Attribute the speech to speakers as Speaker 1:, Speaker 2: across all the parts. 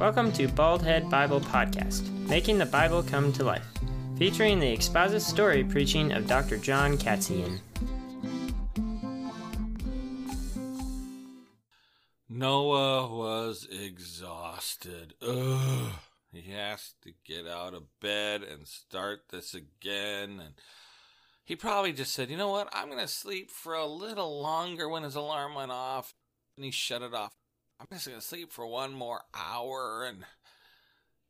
Speaker 1: Welcome to Baldhead Bible Podcast, making the Bible come to life, featuring the expository preaching of Dr. John Katzian.
Speaker 2: Noah was exhausted. Ugh. He has to get out of bed and start this again. And he probably just said, you know what? I'm going to sleep for a little longer when his alarm went off. And he shut it off. I'm just going to sleep for one more hour. And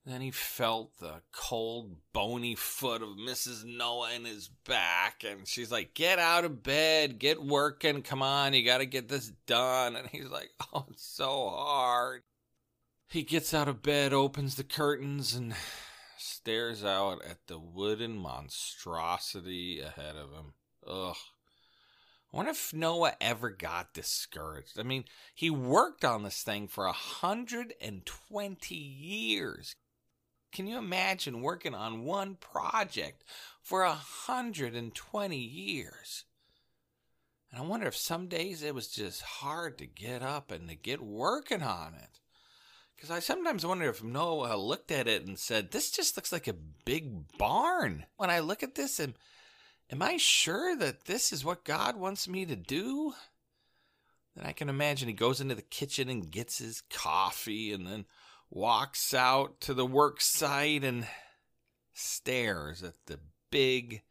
Speaker 2: then he felt the cold, bony foot of Mrs. Noah in his back. And she's like, Get out of bed, get working, come on, you got to get this done. And he's like, Oh, it's so hard. He gets out of bed, opens the curtains, and stares out at the wooden monstrosity ahead of him. Ugh. I wonder if Noah ever got discouraged. I mean, he worked on this thing for a 120 years. Can you imagine working on one project for a 120 years? And I wonder if some days it was just hard to get up and to get working on it. Because I sometimes wonder if Noah looked at it and said, This just looks like a big barn. When I look at this and Am I sure that this is what God wants me to do? Then I can imagine he goes into the kitchen and gets his coffee and then walks out to the work site and stares at the big,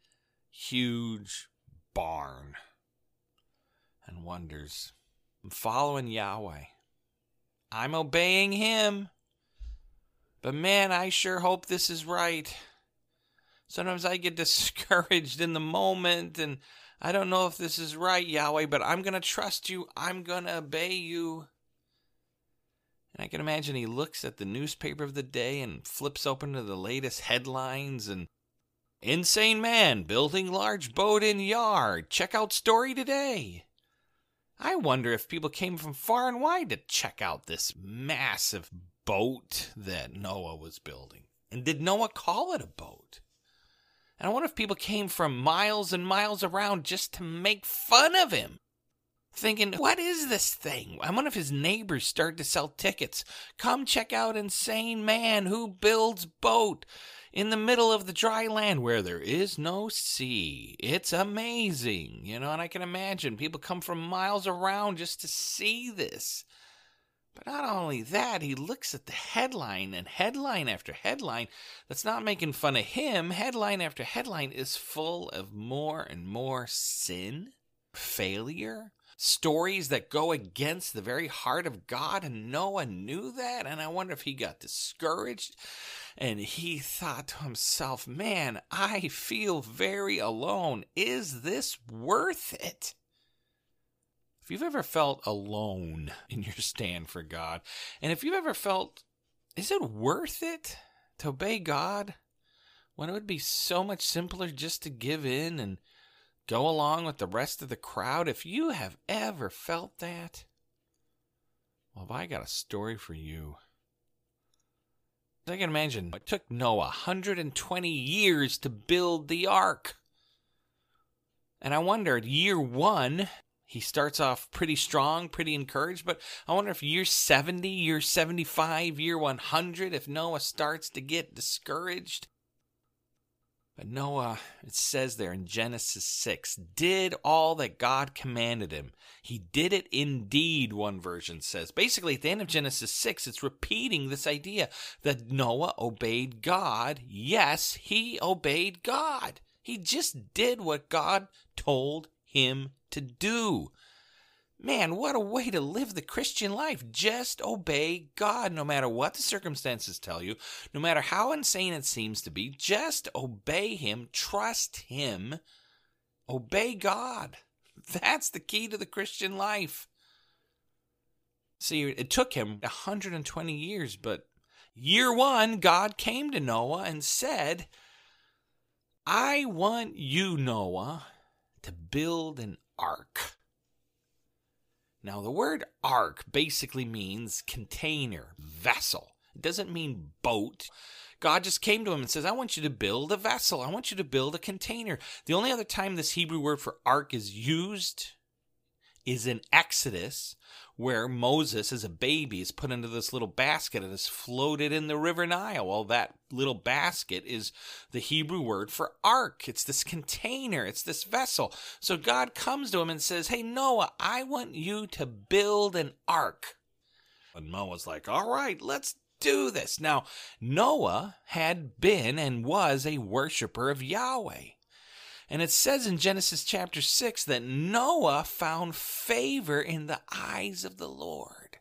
Speaker 2: huge barn and wonders, I'm following Yahweh. I'm obeying him. But man, I sure hope this is right. Sometimes I get discouraged in the moment and I don't know if this is right, Yahweh, but I'm going to trust you. I'm going to obey you. And I can imagine he looks at the newspaper of the day and flips open to the latest headlines and Insane man building large boat in yard. Check out story today. I wonder if people came from far and wide to check out this massive boat that Noah was building. And did Noah call it a boat? And I wonder if people came from miles and miles around just to make fun of him. Thinking, what is this thing? I wonder if his neighbors started to sell tickets. Come check out Insane Man who builds boat in the middle of the dry land where there is no sea. It's amazing, you know, and I can imagine people come from miles around just to see this. But not only that, he looks at the headline and headline after headline that's not making fun of him. Headline after headline is full of more and more sin, failure, stories that go against the very heart of God. And Noah knew that. And I wonder if he got discouraged and he thought to himself, man, I feel very alone. Is this worth it? If you've ever felt alone in your stand for God, and if you've ever felt, is it worth it to obey God when it would be so much simpler just to give in and go along with the rest of the crowd? If you have ever felt that, well, have I got a story for you. I can imagine it took Noah 120 years to build the ark. And I wonder, year one, he starts off pretty strong, pretty encouraged, but I wonder if year 70, year 75, year 100, if Noah starts to get discouraged. But Noah, it says there in Genesis 6, did all that God commanded him. He did it indeed, one version says. Basically, at the end of Genesis 6, it's repeating this idea that Noah obeyed God. Yes, he obeyed God. He just did what God told him to do. Man, what a way to live the Christian life. Just obey God no matter what the circumstances tell you, no matter how insane it seems to be. Just obey Him, trust Him, Obey God. That's the key to the Christian life. See, it took him 120 years, but year one, God came to Noah and said, I want you, Noah, to build an ark. Now, the word ark basically means container, vessel. It doesn't mean boat. God just came to him and says, I want you to build a vessel. I want you to build a container. The only other time this Hebrew word for ark is used is in Exodus, where Moses, as a baby, is put into this little basket and is floated in the river Nile. Well, that little basket is the Hebrew word for ark. It's this container, it's this vessel. So God comes to him and says, Hey, Noah, I want you to build an ark. And Noah's like, All right, let's do this. Now, Noah had been and was a worshiper of Yahweh. And it says in Genesis chapter 6 that Noah found favor in the eyes of the Lord.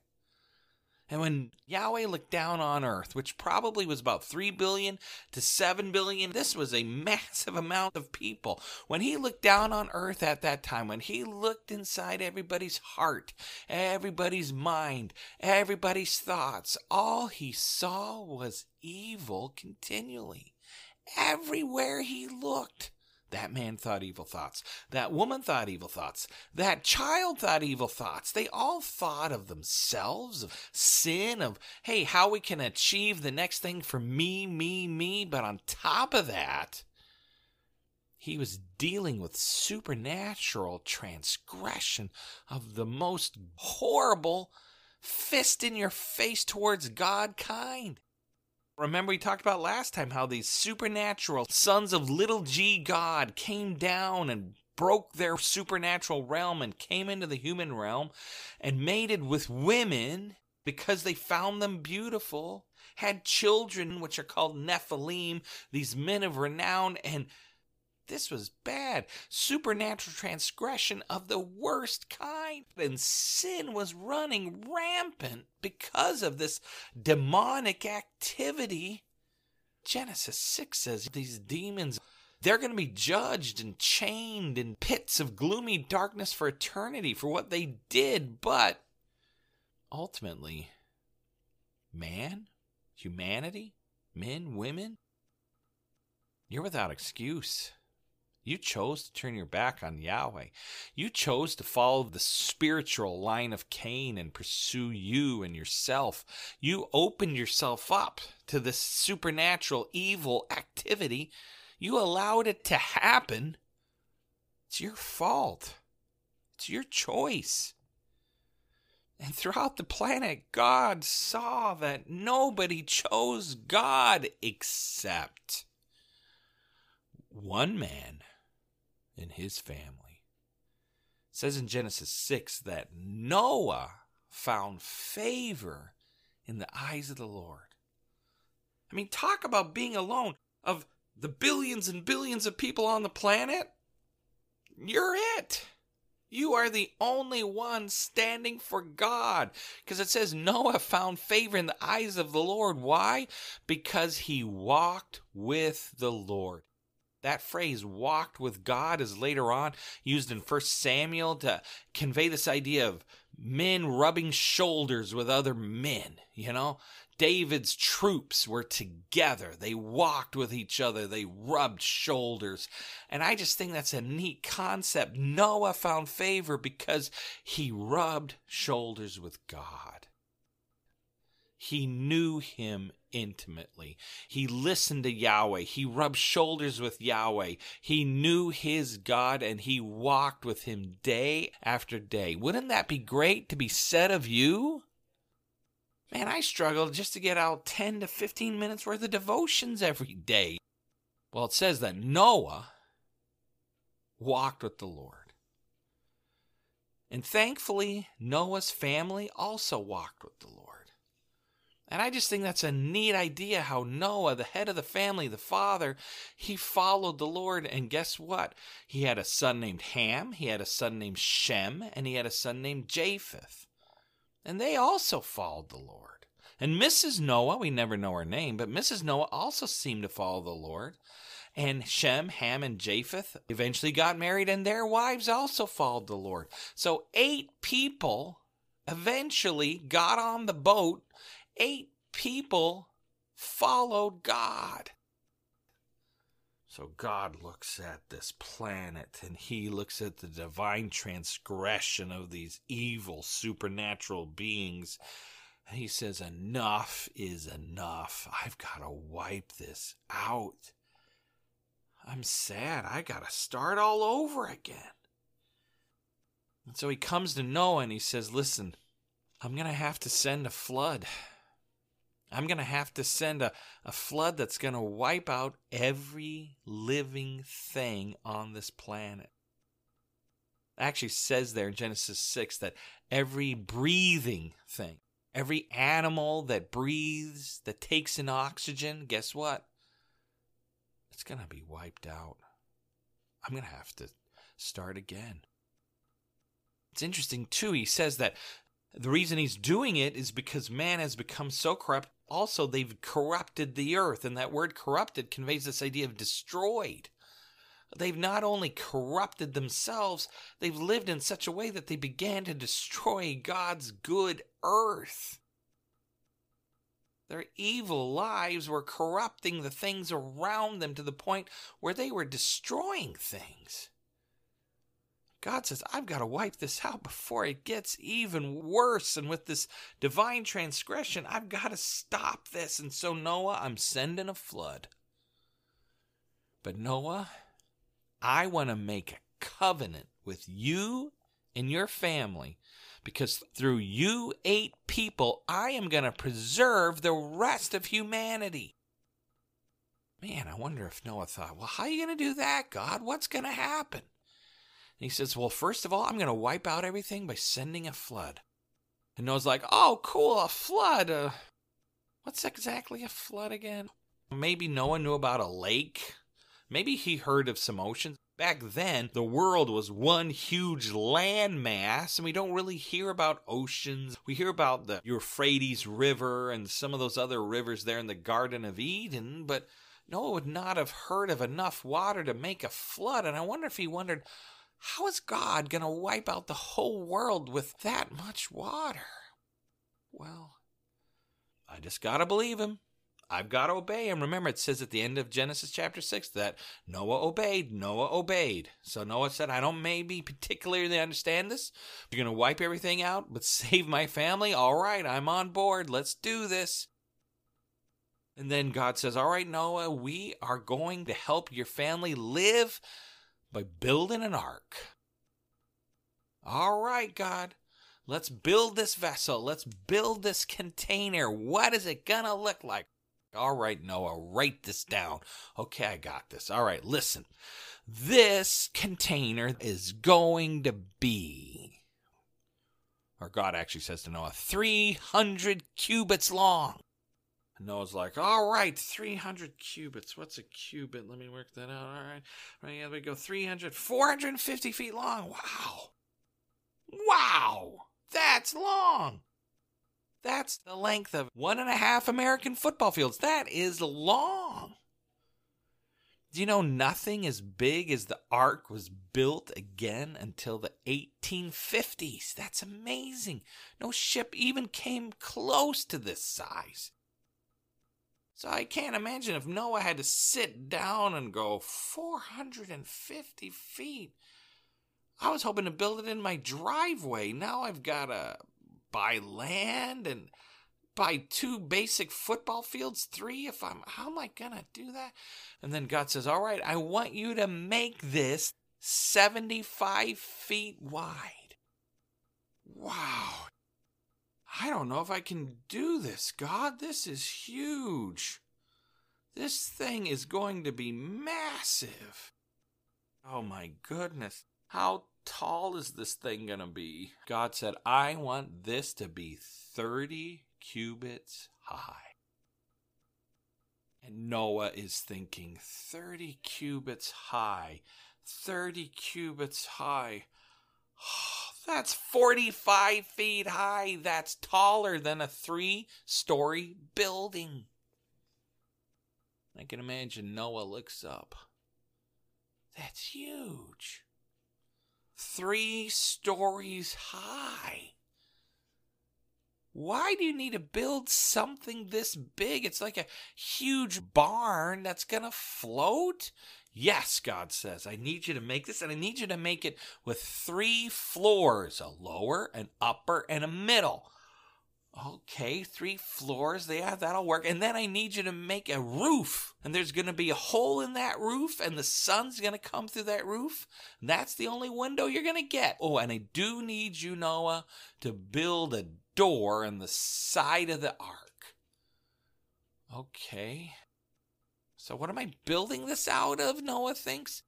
Speaker 2: And when Yahweh looked down on earth, which probably was about 3 billion to 7 billion, this was a massive amount of people. When he looked down on earth at that time, when he looked inside everybody's heart, everybody's mind, everybody's thoughts, all he saw was evil continually. Everywhere he looked. That man thought evil thoughts. That woman thought evil thoughts. That child thought evil thoughts. They all thought of themselves, of sin, of, hey, how we can achieve the next thing for me, me, me. But on top of that, he was dealing with supernatural transgression of the most horrible, fist in your face towards God kind. Remember, we talked about last time how these supernatural sons of little g God came down and broke their supernatural realm and came into the human realm and mated with women because they found them beautiful, had children, which are called Nephilim, these men of renown, and this was bad. Supernatural transgression of the worst kind. And sin was running rampant because of this demonic activity. Genesis 6 says these demons, they're going to be judged and chained in pits of gloomy darkness for eternity for what they did. But ultimately, man, humanity, men, women, you're without excuse. You chose to turn your back on Yahweh. You chose to follow the spiritual line of Cain and pursue you and yourself. You opened yourself up to this supernatural evil activity. You allowed it to happen. It's your fault. It's your choice. And throughout the planet, God saw that nobody chose God except one man in his family. It says in Genesis 6 that Noah found favor in the eyes of the Lord. I mean, talk about being alone. Of the billions and billions of people on the planet, you're it. You are the only one standing for God. Because it says Noah found favor in the eyes of the Lord. Why? Because he walked with the Lord. That phrase, walked with God, is later on used in 1 Samuel to convey this idea of men rubbing shoulders with other men. You know, David's troops were together. They walked with each other. They rubbed shoulders. And I just think that's a neat concept. Noah found favor because he rubbed shoulders with God. He knew him intimately. He listened to Yahweh. He rubbed shoulders with Yahweh. He knew his God and he walked with him day after day. Wouldn't that be great to be said of you? Man, I struggle just to get out 10 to 15 minutes worth of devotions every day. Well, it says that Noah walked with the Lord. And thankfully, Noah's family also walked with the Lord. And I just think that's a neat idea how Noah, the head of the family, the father, he followed the Lord. And guess what? He had a son named Ham, he had a son named Shem, and he had a son named Japheth. And they also followed the Lord. And Mrs. Noah, we never know her name, but Mrs. Noah also seemed to follow the Lord. And Shem, Ham, and Japheth eventually got married, and their wives also followed the Lord. So eight people eventually got on the boat. Eight people followed God. So God looks at this planet and he looks at the divine transgression of these evil supernatural beings. And he says, Enough is enough. I've got to wipe this out. I'm sad. I got to start all over again. And so he comes to Noah and he says, Listen, I'm going to have to send a flood. I'm going to have to send a, a flood that's going to wipe out every living thing on this planet. It actually says there in Genesis 6 that every breathing thing, every animal that breathes, that takes in oxygen, guess what? It's going to be wiped out. I'm going to have to start again. It's interesting, too. He says that the reason he's doing it is because man has become so corrupt. Also, they've corrupted the earth, and that word corrupted conveys this idea of destroyed. They've not only corrupted themselves, they've lived in such a way that they began to destroy God's good earth. Their evil lives were corrupting the things around them to the point where they were destroying things. God says, I've got to wipe this out before it gets even worse. And with this divine transgression, I've got to stop this. And so, Noah, I'm sending a flood. But, Noah, I want to make a covenant with you and your family because through you eight people, I am going to preserve the rest of humanity. Man, I wonder if Noah thought, well, how are you going to do that, God? What's going to happen? He says, Well, first of all, I'm going to wipe out everything by sending a flood. And Noah's like, Oh, cool, a flood. Uh, what's exactly a flood again? Maybe Noah knew about a lake. Maybe he heard of some oceans. Back then, the world was one huge landmass, and we don't really hear about oceans. We hear about the Euphrates River and some of those other rivers there in the Garden of Eden, but Noah would not have heard of enough water to make a flood. And I wonder if he wondered, how is God going to wipe out the whole world with that much water? Well, I just got to believe him. I've got to obey him. Remember, it says at the end of Genesis chapter 6 that Noah obeyed. Noah obeyed. So Noah said, I don't maybe particularly understand this. You're going to wipe everything out, but save my family? All right, I'm on board. Let's do this. And then God says, All right, Noah, we are going to help your family live by building an ark. All right, God, let's build this vessel. Let's build this container. What is it going to look like? All right, Noah, write this down. Okay, I got this. All right, listen. This container is going to be, or God actually says to Noah, 300 cubits long. Noah's like, all right, 300 cubits. What's a cubit? Let me work that out. All right. Right, yeah, we go 300, 450 feet long. Wow. Wow. That's long. That's the length of one and a half American football fields. That is long. Do you know nothing as big as the ark was built again until the 1850s? That's amazing. No ship even came close to this size. So I can't imagine if Noah had to sit down and go 450 feet. I was hoping to build it in my driveway. Now I've got to buy land and buy two basic football fields, three if I'm how am I going to do that? And then God says, "All right, I want you to make this 75 feet wide." Wow. I don't know if I can do this, God. This is huge. This thing is going to be massive. Oh my goodness. How tall is this thing going to be? God said, I want this to be 30 cubits high. And Noah is thinking, 30 cubits high, 30 cubits high. Oh, That's 45 feet high. That's taller than a three story building. I can imagine Noah looks up That's huge. Three stories high. Why do you need to build something this big? It's like a huge barn that's going to float. Yes, God says, I need you to make this, and I need you to make it with three floors a lower, an upper, and a middle. Okay, three floors. Yeah, that'll work. And then I need you to make a roof. And there's going to be a hole in that roof, and the sun's going to come through that roof. And that's the only window you're going to get. Oh, and I do need you, Noah, to build a door in the side of the ark. Okay. So, what am I building this out of? Noah thinks.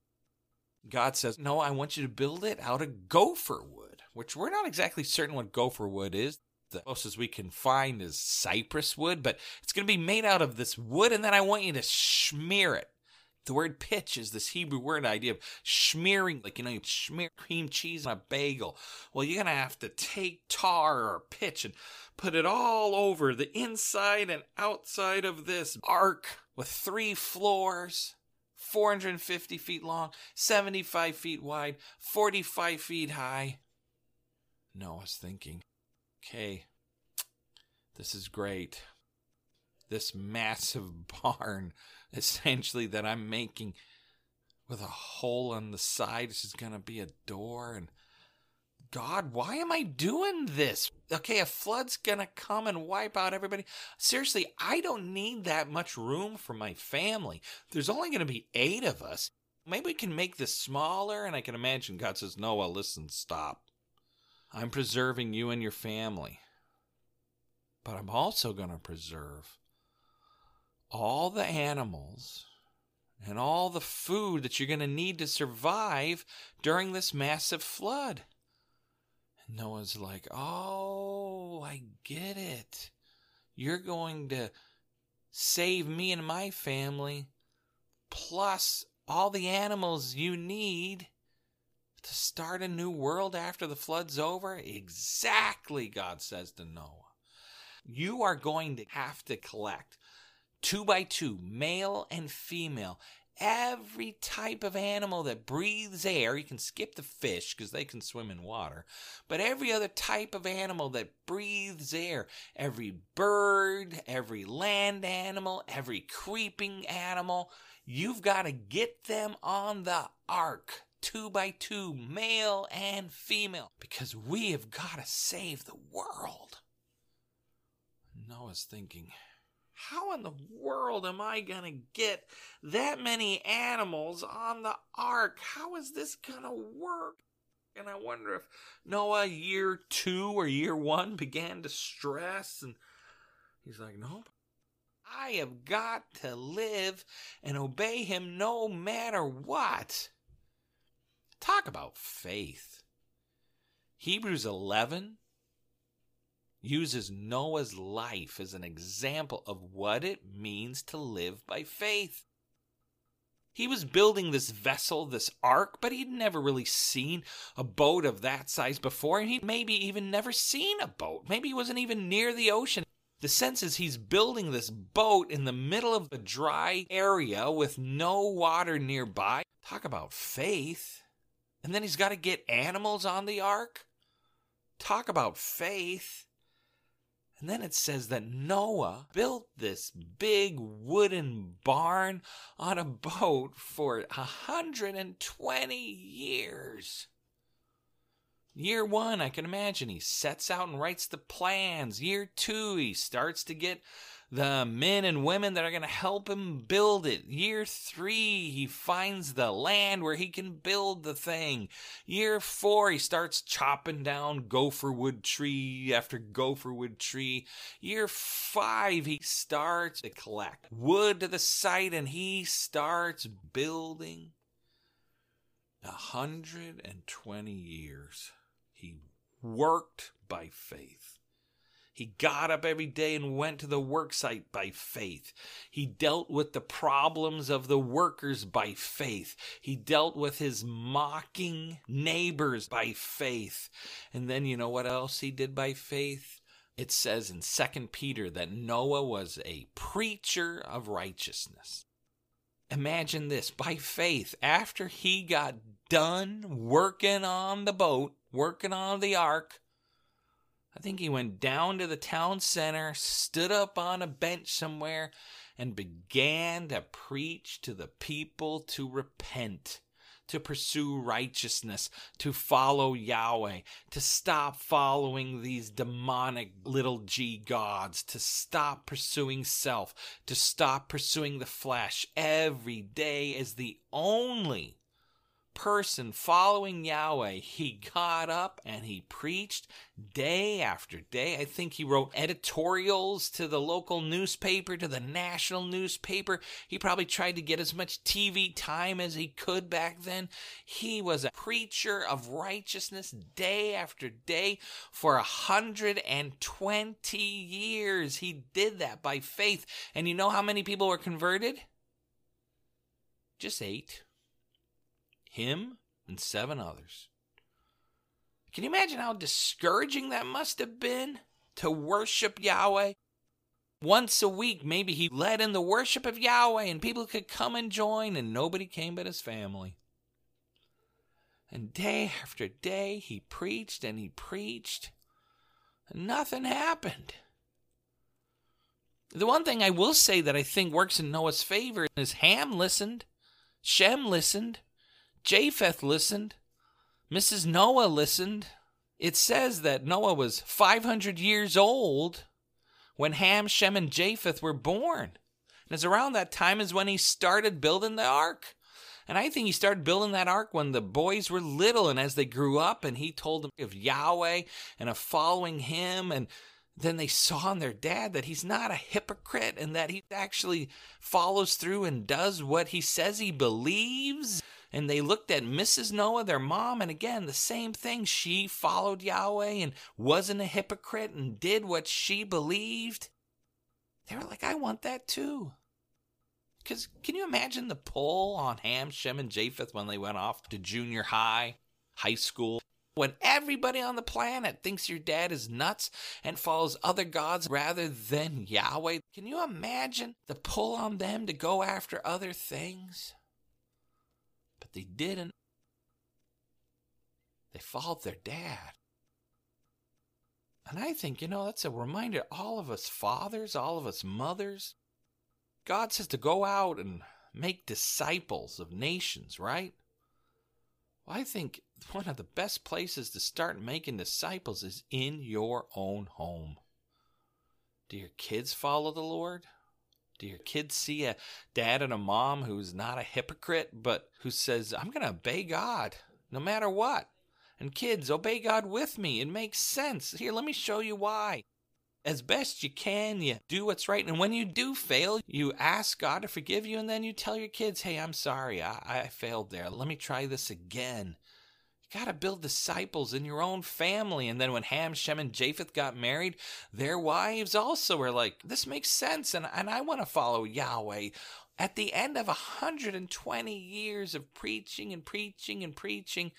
Speaker 2: God says, No, I want you to build it out of gopher wood, which we're not exactly certain what gopher wood is. The closest we can find is cypress wood, but it's going to be made out of this wood, and then I want you to smear it. The word pitch is this Hebrew word idea of smearing, like, you know, you smear cream cheese on a bagel. Well, you're going to have to take tar or pitch and put it all over the inside and outside of this ark with three floors. 450 feet long, 75 feet wide, 45 feet high. Noah's thinking, okay, this is great. This massive barn essentially that I'm making with a hole on the side. This is going to be a door. And God, why am I doing this? Okay, a flood's to come and wipe out everybody. Seriously, I don't need that much room for my family. There's only to be eight of us. Maybe we can make this smaller. And I can imagine God says, Noah, listen, stop. I'm preserving you and your family. But I'm also to preserve all the animals and all the food that you're to need to survive during this massive flood. Noah's like, Oh, I get it. You're going to save me and my family, plus all the animals you need to start a new world after the flood's over? Exactly, God says to Noah. You are going to have to collect two by two, male and female. Every type of animal that breathes air, you can skip the fish because they can swim in water, but every other type of animal that breathes air, every bird, every land animal, every creeping animal, you've got to get them on the ark, two by two, male and female, because we have got to save the world. Noah's thinking, how in the world am I going to get that many animals on the ark? How is this going to work? And I wonder if Noah, year two or year one, began to stress. And he's like, Nope. I have got to live and obey him no matter what. Talk about faith. Hebrews 11 uses Noah's life as an example of what it means to live by faith. He was building this vessel, this ark, but he'd never really seen a boat of that size before, and he'd maybe even never seen a boat. Maybe he wasn't even near the ocean. The sense is he's building this boat in the middle of a dry area with no water nearby. Talk about faith. And then he's got to get animals on the ark. Talk about faith. And then it says that Noah built this big wooden barn on a boat for 120 years. Year one, I can imagine he sets out and writes the plans. Year two, he starts to get the men and women that are going to help him build it. Year three, he finds the land where he can build the thing. Year four, he starts chopping down gopher wood tree after gopher wood tree. Year five, he starts to collect wood to the site and he starts building. A hundred and twenty years he worked by faith. He got up every day and went to the worksite by faith. He dealt with the problems of the workers by faith. He dealt with his mocking neighbors by faith. And then you know what else he did by faith? It says in 2 Peter that Noah was a preacher of righteousness. imagine this by faith, after he got done working on the boat, working on the ark, I think he went down to the town center, stood up on a bench somewhere, and began to preach to the people to repent to pursue righteousness, to follow Yahweh, to stop following these demonic little g gods, to stop pursuing self, to stop pursuing the flesh. Every day is the only person following Yahweh, he got up and he preached day after day. I think he wrote editorials to the local newspaper, to the national newspaper. He probably tried to get as much TV time as he could back then. He was a preacher of righteousness day after day for a hundred and twenty years. He did that by faith. And you know how many people were converted? Just eight him and seven others. Can you imagine how discouraging that must have been to worship Yahweh? Once a week, maybe he led in the worship of Yahweh and people could come and join, and nobody came but his family. And day after day, he preached and he preached, and nothing happened. The one thing I will say that I think works in Noah's favor is Ham listened, Shem listened, Japheth listened. Mrs. Noah listened. It says that Noah was 500 years old when Ham, Shem, and Japheth were born. And it's around that time is when he started building the ark. And I think he started building that ark when the boys were little and as they grew up, and he told them of Yahweh and of following him. And then they saw in their dad that he's not a hypocrite and that he actually follows through and does what he says he believes and they looked at Mrs. Noah, their mom, and again, the same thing. She followed Yahweh and wasn't a hypocrite and did what she believed. They were like, I want that too. Because can you imagine the pull on Ham, Shem, and Japheth when they went off to junior high, high school? When everybody on the planet thinks your dad is nuts and follows other gods rather than Yahweh, can you imagine the pull on them to go after other things? But they didn't. They followed their dad. And I think, you know, that's a reminder all of us fathers, all of us mothers. God says to go out and make disciples of nations, right? Well, I think one of the best places to start making disciples is in your own home. Do your kids follow the Lord? Do your kids see a dad and a mom who's not a hypocrite, but who says, I'm going to obey God no matter what? And kids, obey God with me. It makes sense. Here, let me show you why. As best you can, you do what's right. And when you do fail, you ask God to forgive you, and then you tell your kids, hey, I'm sorry, I, I failed there. Let me try this again got to build disciples in your own family. And then when Ham, Shem, and Japheth got married, their wives also were like, this makes sense. And, and I want to follow Yahweh. At the end of 120 years of preaching and preaching and preaching,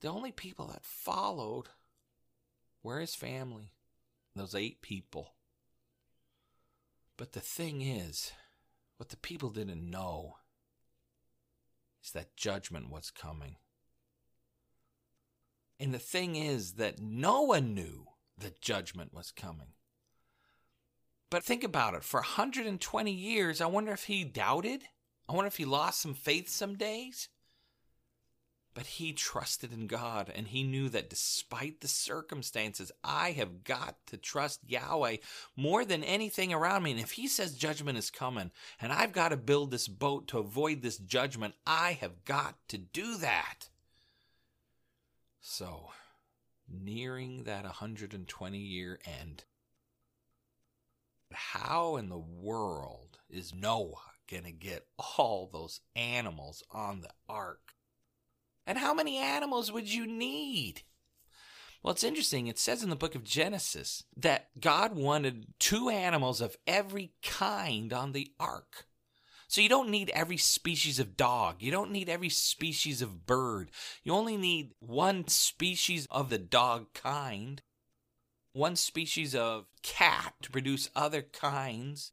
Speaker 2: the only people that followed were his family, those eight people. But the thing is, what the people didn't know is that judgment was coming. And the thing is that no one knew that judgment was coming. But think about it for 120 years, I wonder if he doubted. I wonder if he lost some faith some days. But he trusted in God and he knew that despite the circumstances, I have got to trust Yahweh more than anything around me. And if he says judgment is coming and I've got to build this boat to avoid this judgment, I have got to do that. So, nearing that 120 year end, how in the world is Noah going to get all those animals on the ark? And how many animals would you need? Well, it's interesting. It says in the book of Genesis that God wanted two animals of every kind on the ark. So you don't need every species of dog. You don't need every species of bird. You only need one species of the dog kind, one species of cat to produce other kinds.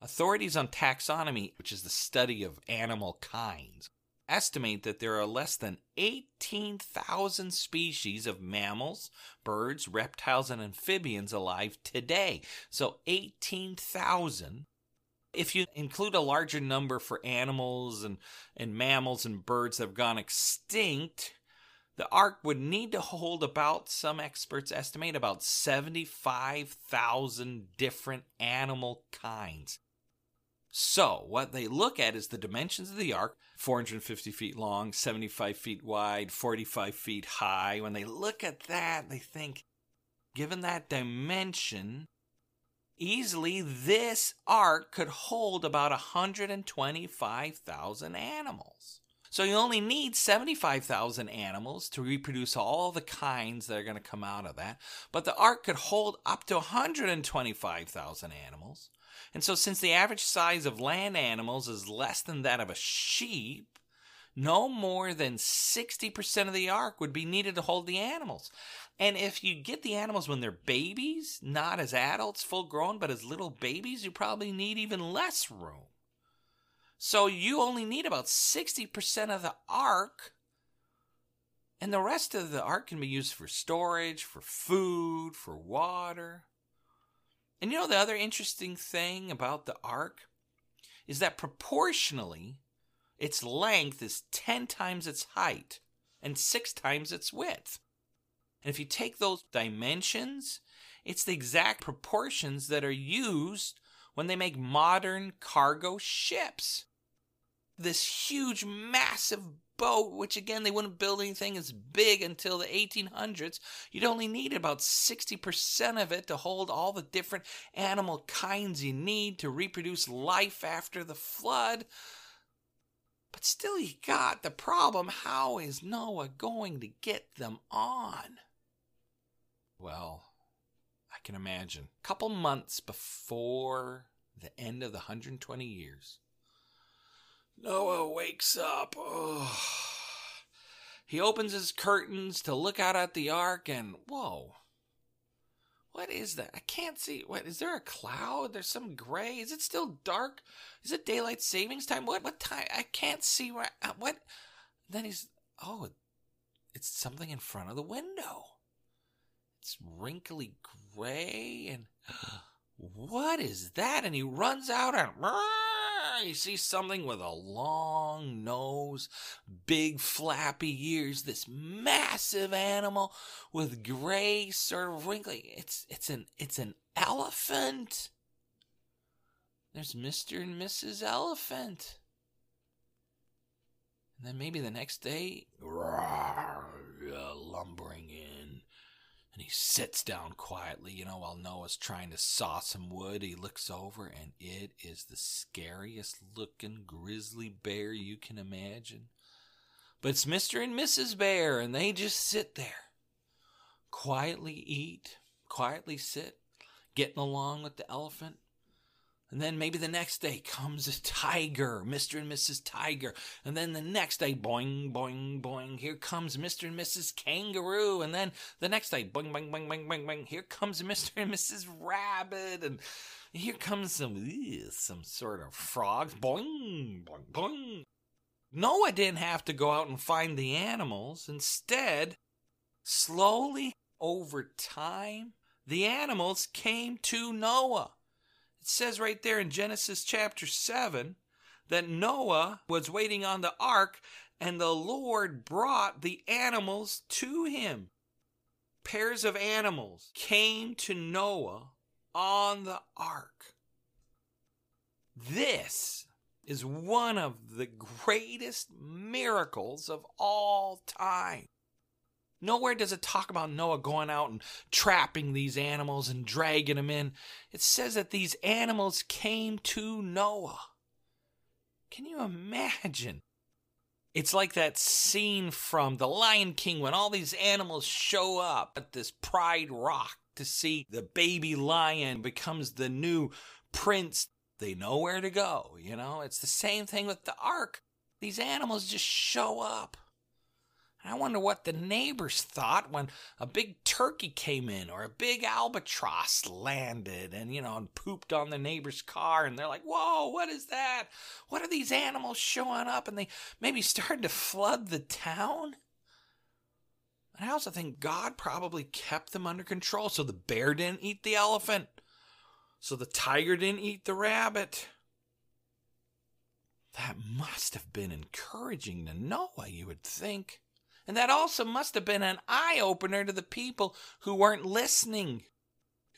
Speaker 2: Authorities on taxonomy, which is the study of animal kinds, estimate that there are less than 18,000 species of mammals, birds, reptiles, and amphibians alive today. So 18,000. If you include a larger number for animals and, and mammals and birds that have gone extinct, the ark would need to hold about, some experts estimate, about 75,000 different animal kinds. So, what they look at is the dimensions of the ark 450 feet long, 75 feet wide, 45 feet high. When they look at that, they think, given that dimension, easily this ark could hold about 125,000 animals. So you only need 75,000 animals to reproduce all the kinds that are going to come out of that. But the ark could hold up to 125,000 animals. And so, since the average size of land animals is less than that of a sheep, no more than 60% of the ark would be needed to hold the animals. And if you get the animals when they're babies, not as adults, full grown, but as little babies, you probably need even less room. So you only need about 60% of the ark, and the rest of the ark can be used for storage, for food, for water. And you know, the other interesting thing about the ark is that proportionally, its length is 10 times its height and 6 times its width. And if you take those dimensions, it's the exact proportions that are used when they make modern cargo ships. This huge, massive boat, which again, they wouldn't build anything as big until the 1800s. You'd only need about 60% of it to hold all the different animal kinds you need to reproduce life after the flood. But still, you got the problem how is Noah going to get them on? Well, I can imagine. A couple months before the end of the 120 years, Noah wakes up. He opens his curtains to look out at the ark, and whoa. What is that? I can't see. What is there a cloud? There's some gray. Is it still dark? Is it daylight savings time? What what time? I can't see where. Uh, what? Then he's oh, it's something in front of the window. It's wrinkly gray, and what is that? And he runs out and you see something with a long nose, big flappy ears, this massive animal with gray sort of wrinkly. It's it's an it's an elephant. There's Mr. and Mrs. Elephant. And then maybe the next day, lumbering in and he sits down quietly, you know, while Noah's trying to saw some wood. He looks over, and it is the scariest looking grizzly bear you can imagine. But it's Mr. and Mrs. Bear, and they just sit there, quietly eat, quietly sit, getting along with the elephant, and then maybe the next day comes a tiger, Mr. and Mrs. Tiger. And then the next day, boing, boing, boing, here comes Mr. and Mrs. Kangaroo. And then the next day, boing, boing, boing, boing, boing, boing, here comes Mr. and Mrs. Rabbit. And here comes some, ugh, some sort of frogs, boing, boing, boing. Noah didn't have to go out and find the animals. Instead, slowly over time, the animals came to Noah. It says right there in Genesis chapter 7 that Noah was waiting on the ark and the Lord brought the animals to him. Pairs of animals came to Noah on the ark. This is one of the greatest miracles of all time. Nowhere does it talk about Noah going out and trapping these animals and dragging them in. It says that these animals came to Noah. Can you imagine? It's like that scene from The Lion King when all these animals show up at this Pride Rock to see the baby lion becomes the new prince. They know where to go, you know? It's the same thing with the ark. These animals just show up. I wonder what the neighbors thought when a big turkey came in or a big albatross landed and, you know, and pooped on the neighbor's car. And they're like, whoa, what is that? What are these animals showing up? And they maybe started to flood the town. And I also think God probably kept them under control so the bear didn't eat the elephant, so the tiger didn't eat the rabbit. That must have been encouraging to Noah, you would think. And that also must have been an eye opener to the people who weren't listening,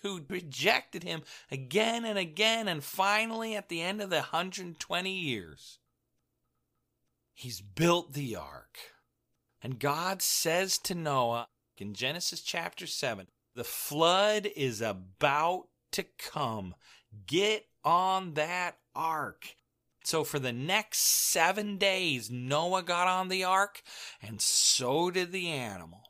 Speaker 2: who rejected him again and again. And finally, at the end of the 120 years, he's built the ark. And God says to Noah in Genesis chapter 7 the flood is about to come. Get on that ark. So for the next seven days, Noah got on the ark, and so did the animals.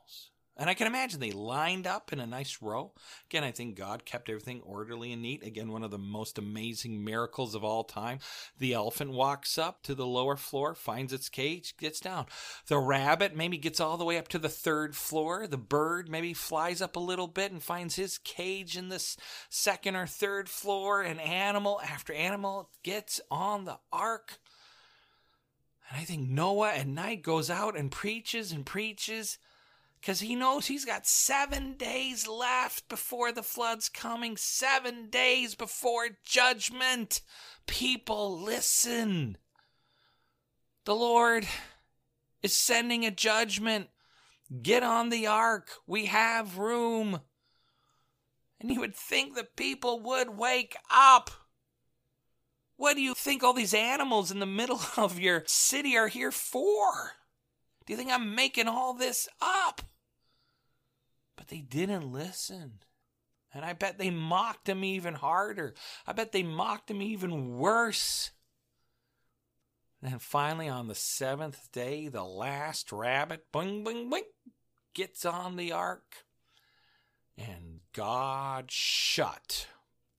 Speaker 2: And I can imagine they lined up in a nice row. Again, I think God kept everything orderly and neat. Again, one of the most amazing miracles of all time. The elephant walks up to the lower floor, finds its cage, gets down. The rabbit maybe gets all the way up to the third floor. The bird maybe flies up a little bit and finds his cage in the second or third floor. And animal after animal gets on the ark. And I think Noah at night goes out and preaches and preaches because he knows he's got seven days left before the flood's coming, seven days before judgment. People, listen. The Lord is sending a judgment. Get on the ark. We have room. And you would think the people would wake up. What do you think all these animals in the middle of your city are here for? Do you think I'm making all this up? But they didn't listen. And I bet they mocked him even harder. I bet they mocked him even worse. And finally, on the seventh day, the last rabbit, boing, boing, boing, gets on the ark. And God shut,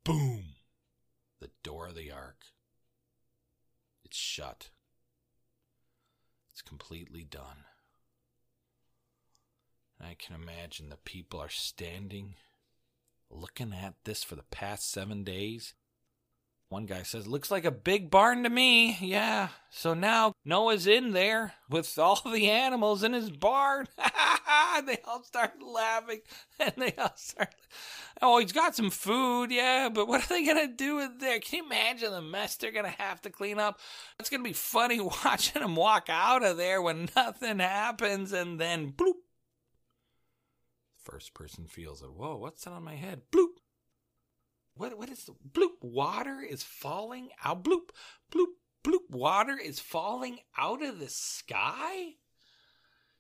Speaker 2: boom, the door of the ark. It's shut. It's completely done. I can imagine the people are standing looking at this for the past seven days. One guy says, Looks like a big barn to me. Yeah. So now Noah's in there with all the animals in his barn. they all start laughing. And they all start, Oh, he's got some food. Yeah. But what are they going to do with there? Can you imagine the mess they're going to have to clean up? It's going to be funny watching them walk out of there when nothing happens and then bloop First person feels it. Whoa, what's that on my head? Bloop. What what is the bloop? Water is falling out. Bloop, bloop, bloop. Water is falling out of the sky.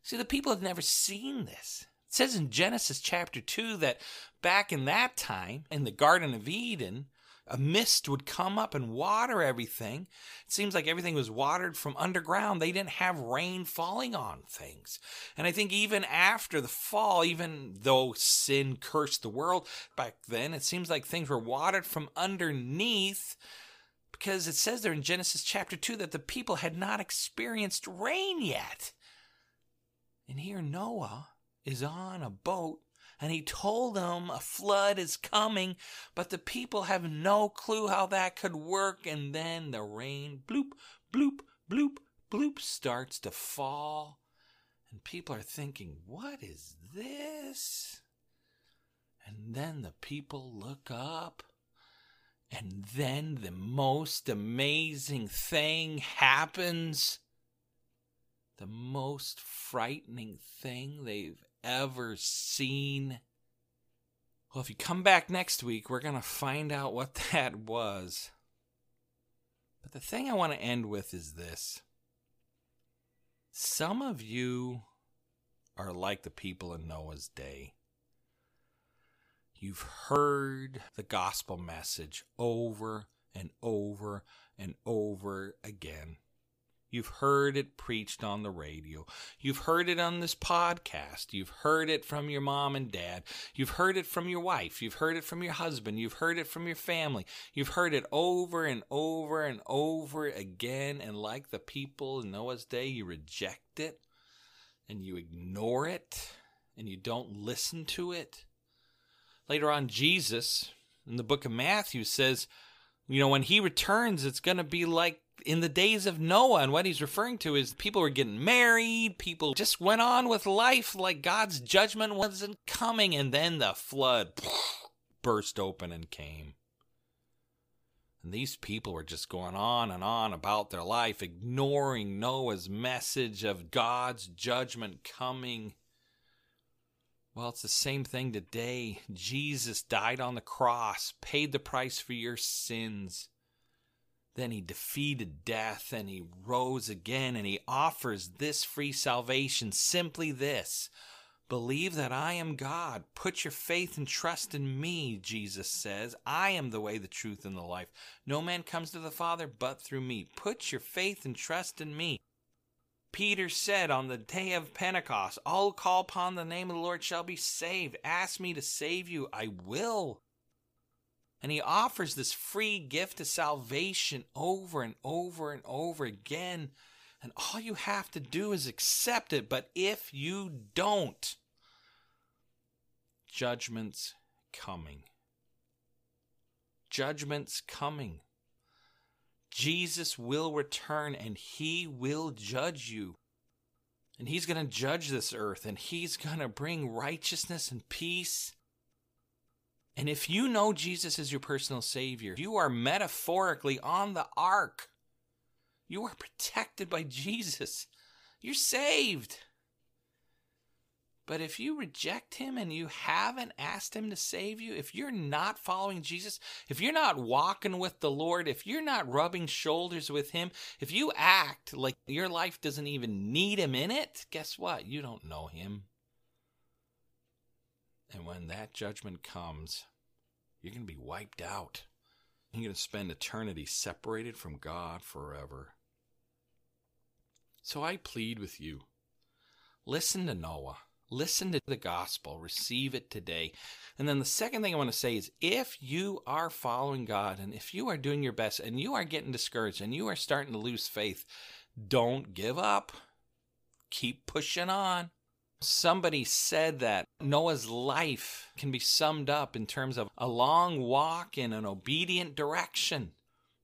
Speaker 2: See, the people have never seen this. It says in Genesis chapter 2 that back in that time, in the Garden of Eden, a mist would come up and water everything. It seems like everything was watered from underground. They didn't have rain falling on things. And I think even after the fall, even though sin cursed the world back then, it seems like things were watered from underneath because it says there in Genesis chapter 2 that the people had not experienced rain yet. And here Noah is on a boat and he told them a flood is coming, but the people have no clue how that could work. And then the rain, bloop, bloop, bloop, bloop, starts to fall. And people are thinking, what is this? And then the people look up. And then the most amazing thing happens. The most frightening thing they've ever seen. Well, if you come back next week, we're going to find out what that was. But the thing I want to end with is this. Some of you are like the people in Noah's day. You've heard the gospel message over and over and over again. You've heard it preached on the radio. You've heard it on this podcast. You've heard it from your mom and dad. You've heard it from your wife. You've heard it from your husband. You've heard it from your family. You've heard it over and over and over again. And like the people in Noah's day, you reject it. and you ignore it and you don't listen to it. Later on, Jesus in the book of Matthew says, you know, when he returns, it's going to be like in the days of Noah. And what he's referring to is people were getting married, people just went on with life like God's judgment wasn't coming. And then the flood burst open and came. And these people were just going on and on about their life, ignoring Noah's message of God's judgment coming. Well, it's the same thing today. Jesus died on the cross, paid the price for your sins. Then he defeated death and he rose again and he offers this free salvation simply this Believe that I am God. Put your faith and trust in me, Jesus says. I am the way, the truth, and the life. No man comes to the Father but through me. Put your faith and trust in me. Peter said on the day of Pentecost, All who call upon the name of the Lord shall be saved. Ask me to save you. I will. And he offers this free gift of salvation over and over and over again. And all you have to do is accept it. But if you don't, judgment's coming. Judgment's coming. Jesus will return and he will judge you. And he's going to judge this earth and he's going to bring righteousness and peace and if you know Jesus as your personal Savior, you are metaphorically on the ark. You are protected by Jesus. You're saved. But if you reject him and you haven't asked him to save you, if you're not following Jesus, if you're not walking with the Lord, if you're not rubbing shoulders with him, if you act like your life doesn't even need him in it, guess what? You don't know him. And when that judgment comes, you're going to be wiped out. You're going to spend eternity separated from God forever. So I plead with you listen to Noah. Listen to the gospel, receive it today. And then the second thing I want to say is if you are following God and if you are doing your best and you are getting discouraged and you are starting to lose faith, don't give up. Keep pushing on. Somebody said that Noah's life can be summed up in terms of a long walk in an obedient direction.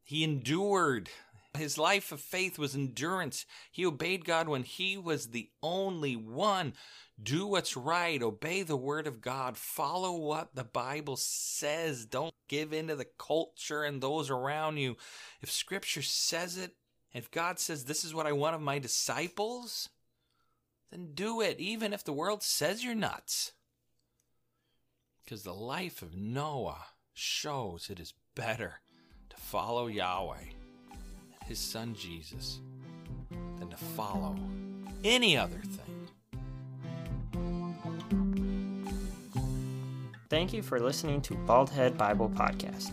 Speaker 2: He endured. His life of faith was endurance. He obeyed God when he was the only one. Do what's right. Obey the word of God. Follow what the Bible says. Don't give in to the culture and those around you. If scripture says it, if God says, This is what I want of my disciples, then do it, even if the world says you're nuts. Because the life of Noah shows it is better to follow Yahweh and his son Jesus than to follow any other thing.
Speaker 1: Thank you for listening to Baldhead Bible Podcast.